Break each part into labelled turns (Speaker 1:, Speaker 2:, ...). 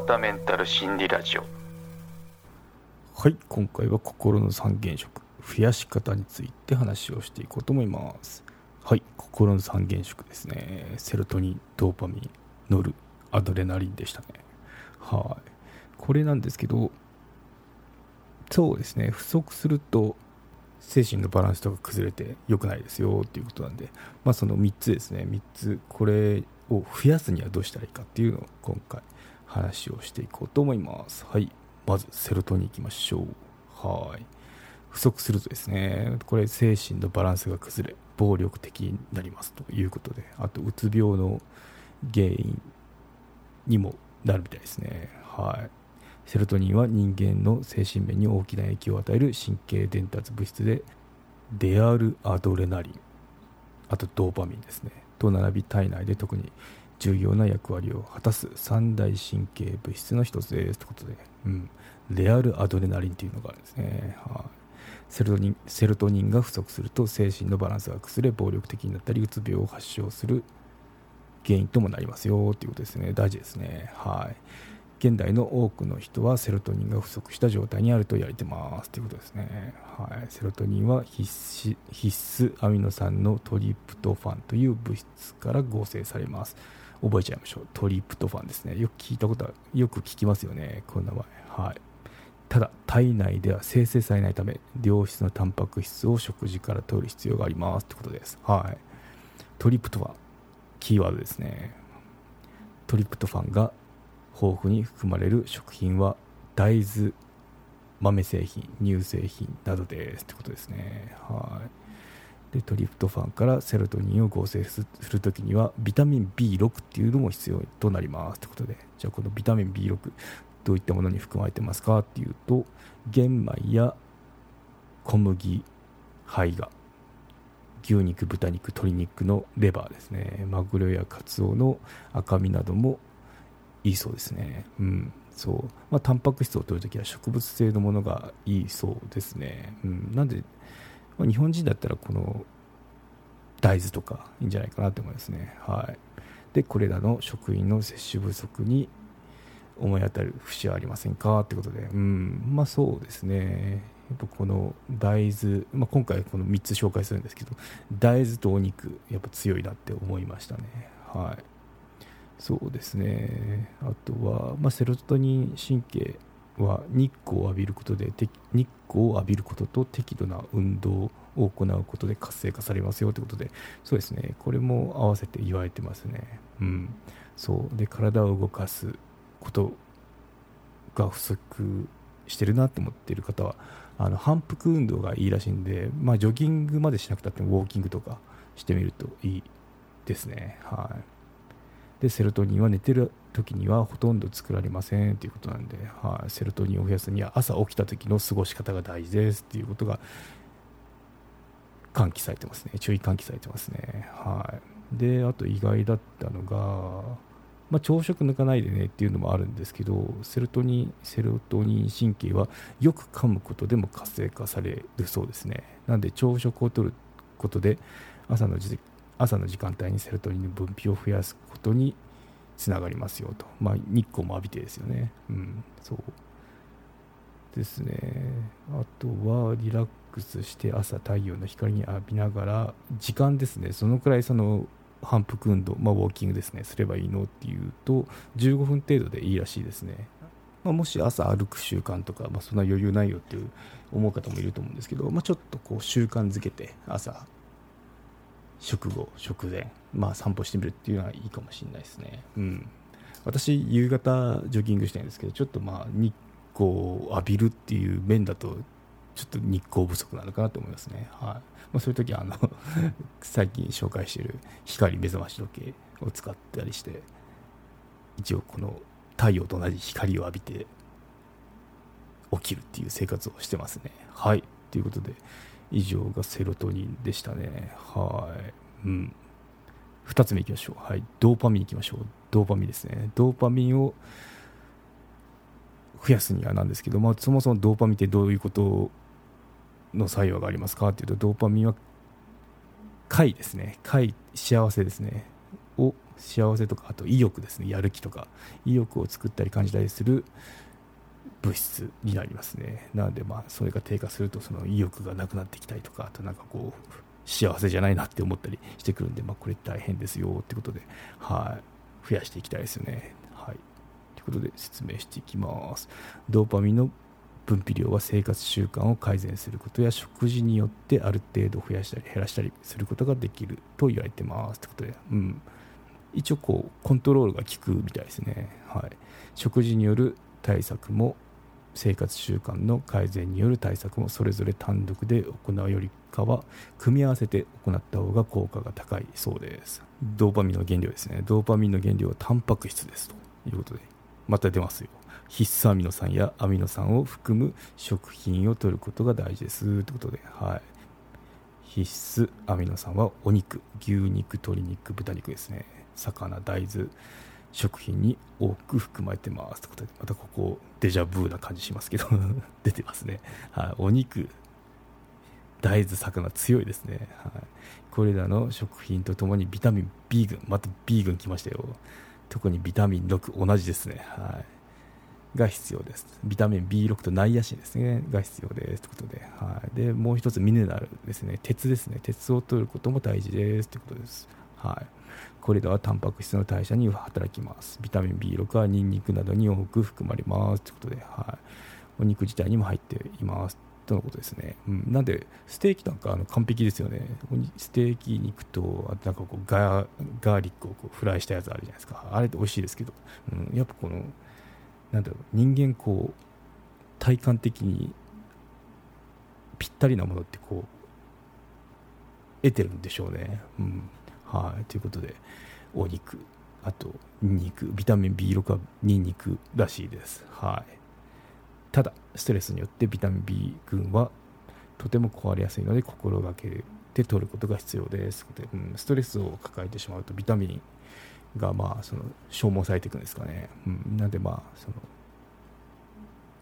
Speaker 1: メンタル心理ラジオ。
Speaker 2: はい今回は心の三原色増やし方について話をしていこうと思います。はい心の三原色ですね。セロトニンドーパミンノルアドレナリンでしたね。はい。これなんですけどそうですね。不足すると精神のバランスとか崩れて良くないですよっていうことなんで、まあ、その3つですね。3つこれを増やすにはどうしたらいいかっていうのを今回話をしていこうと思います。はい。まずセロトニンいきましょう。はい。不足するとですねこれ精神のバランスが崩れ暴力的になりますということであとうつ病の原因にもなるみたいですね。はい。セロトニンは人間の精神面に大きな影響を与える神経伝達物質でデアルアドレナリンあとドーパミンですね。と並び体内で特に重要な役割を果たす三大神経物質の一つです。ということで、うん、レアルアドレナリンというのがあるんですね、はい、セロトニンセロトニンが不足すると精神のバランスが崩れ暴力的になったりうつ病を発症する原因ともなりますよということですね。大事ですね。はい。現代の多くの人はセロトニンが不足した状態にあると言われてますということですね、はい、セロトニンは必須必須アミノ酸のトリプトファンという物質から合成されます。覚えちゃいましょう。トリプトファンですね。よく聞いたことはよく聞きますよね。この名前。はい。ただ体内では生成されないため良質のタンパク質を食事から摂る必要がありますということです。はい。トリプトファンキーワードですね。トリプトファンが豊富に含まれる食品は大豆豆製品乳製品などですってことですね。はい。でトリプトファンからセロトニンを合成するときにはビタミン B6 っていうのも必要となりますってことでじゃあこのビタミン B6 どういったものに含まれてますかっていうと玄米や小麦胚芽牛肉豚肉鶏肉のレバーですねマグロやカツオの赤身などもいいそうですね。うん。そう。まあ、タンパク質を取るときは植物性のものがいいそうですね。うん。なんで、まあ、日本人だったらこの大豆とかいいんじゃないかなと思いますね。はい。で、これらの食品の摂取不足に思い当たる節はありませんかってことで、うん。まあそうですね。やっぱこの大豆、まあ、今回この3つ紹介するんですけど大豆とお肉やっぱ強いなって思いましたねはいそうですねあとは、まあ、セロトニン神経は日光を浴びることで日光を浴びることと適度な運動を行うことで活性化されますよということでそうですね。これも合わせて言われてますね。うん。そう。で体を動かすことが不足してるなって思っている方はあの反復運動がいいらしいんで、まあ、ジョギングまでしなくたってもウォーキングとかしてみるといいですね。はい。でセロトニンは寝てる時にはほとんど作られませんということなんで、はい、セロトニンを増やすには朝起きた時の過ごし方が大事ですっていうことが喚起されてますね。注意喚起されてますね。はい。であと意外だったのが、まあ、朝食抜かないでねっていうのもあるんですけどセロトニンセロトニン神経はよく噛むことでも活性化されるそうですね。なんで朝食をとることで朝の時朝の時間帯にセロトニンの分泌を増やすことにつながりますよと、まあ、日光も浴びてですよね、うん、そう。ですね。あとはリラックスして朝太陽の光に浴びながら時間ですね。そのくらいその反復運動、まあ、ウォーキングですね。すればいいのっていうと15分程度でいいらしいですね、まあ、もし朝歩く習慣とか、まあ、そんな余裕ないよっていう思う方もいると思うんですけど、まあ、ちょっとこう習慣づけて朝食後食前まあ散歩してみるっていうのはいいかもしれないですね。うん。私夕方ジョギングしたいんですけどちょっとまあ日光を浴びるっていう面だとちょっと日光不足なのかなと思いますね。はい、まあ、そういう時はあの 最近紹介している光目覚まし時計を使ったりして一応この太陽と同じ光を浴びて起きるっていう生活をしてますね。はい。ということで以上がセロトニンでしたね。はい。うん。2つ目いきましょう。はい。ドーパミンいきましょう。ドーパミンですね。ドーパミンを増やすにはなんですけど、まあ、そもそもドーパミンってどういうことの作用がありますかっていうとドーパミンは快ですね。快幸せですね。を幸せとかあと意欲ですね。やる気とか。意欲を作ったり感じたりする物質になりますね。なのでまあそれが低下するとその意欲がなくなってきたりとかあとなんかこう幸せじゃないなって思ったりしてくるんで、まあ、これ大変ですよってことで、はい、増やしていきたいですよね。はい、ということで説明していきます。ドーパミンの分泌量は生活習慣を改善することや食事によってある程度増やしたり減らしたりすることができると言われてます。ということで、うん、一応こうコントロールが効くみたいですね、はい、食事による対策も生活習慣の改善による対策もそれぞれ単独で行うよりかは組み合わせて行った方が効果が高いそうです。ドーパミンの原料ですね。ドーパミンの原料はタンパク質ですということでまた出ますよ。必須アミノ酸やアミノ酸を含む食品を摂ることが大事ですということで、はい、必須アミノ酸はお肉牛肉鶏肉豚肉ですね。魚大豆。食品に多く含まれてますということでまたここデジャブーな感じしますけど 出てますね、はい、お肉。大豆魚強いですね、はい、これらの食品とともにビタミン B 群また B 群来ましたよ。特にビタミン6同じですね、はい、が必要です。ビタミン B6 とナイアシンですね。が必要ですということで,、はい、でもう一つミネラルですね。鉄ですね。鉄を取ることも大事ですということです。はい。これらはタンパク質の代謝に働きます。ビタミン B6 はニンニクなどに多く含まれます。ということで、はい、お肉自体にも入っています。とのことですね、うん、なんでステーキなんかあの完璧ですよね。ステーキ肉とあとなんかこうガガーリックをこうフライしたやつあるじゃないですか。あれって美味しいですけど、うん、やっぱこのなんだろう人間こう体感的にぴったりなものってこう得てるんでしょうね、うん。はい、ということでお肉あとニンニクビタミン B6 はニンニクらしいです、はい、ただストレスによってビタミン B 群はとても壊れやすいので心がけて取ることが必要です。で、うん、ストレスを抱えてしまうとビタミンがまあその消耗されていくんですかね、うん、なんでまあその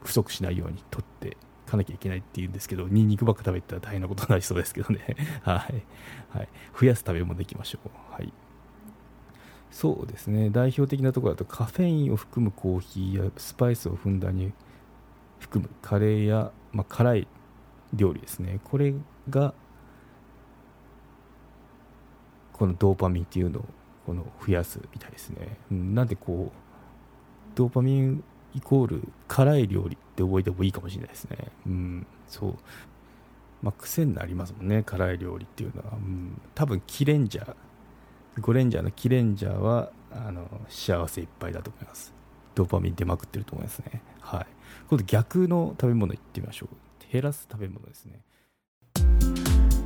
Speaker 2: 不足しないように取ってかなきゃいけないっていうんですけどニンニクばっか食べたら大変なことになりそうですけどね。はい、はい、増やす食べ物でいきましょう。はい。そうですね。代表的なところだとカフェインを含むコーヒーやスパイスをふんだんに含むカレーや、まあ、辛い料理ですね。これがこのドーパミンっていうのをこの増やすみたいですね、うん、なんでこうドーパミンイコール辛い料理って覚えてもいいかもしれないですね。うん。そう。まあ癖になりますもんね辛い料理っていうのは、うん、多分キレンジャーゴレンジャーのキレンジャーはあの幸せいっぱいだと思います。ドーパミン出まくってると思いますね。はい。今度逆の食べ物いってみましょう。減らす食べ物ですね。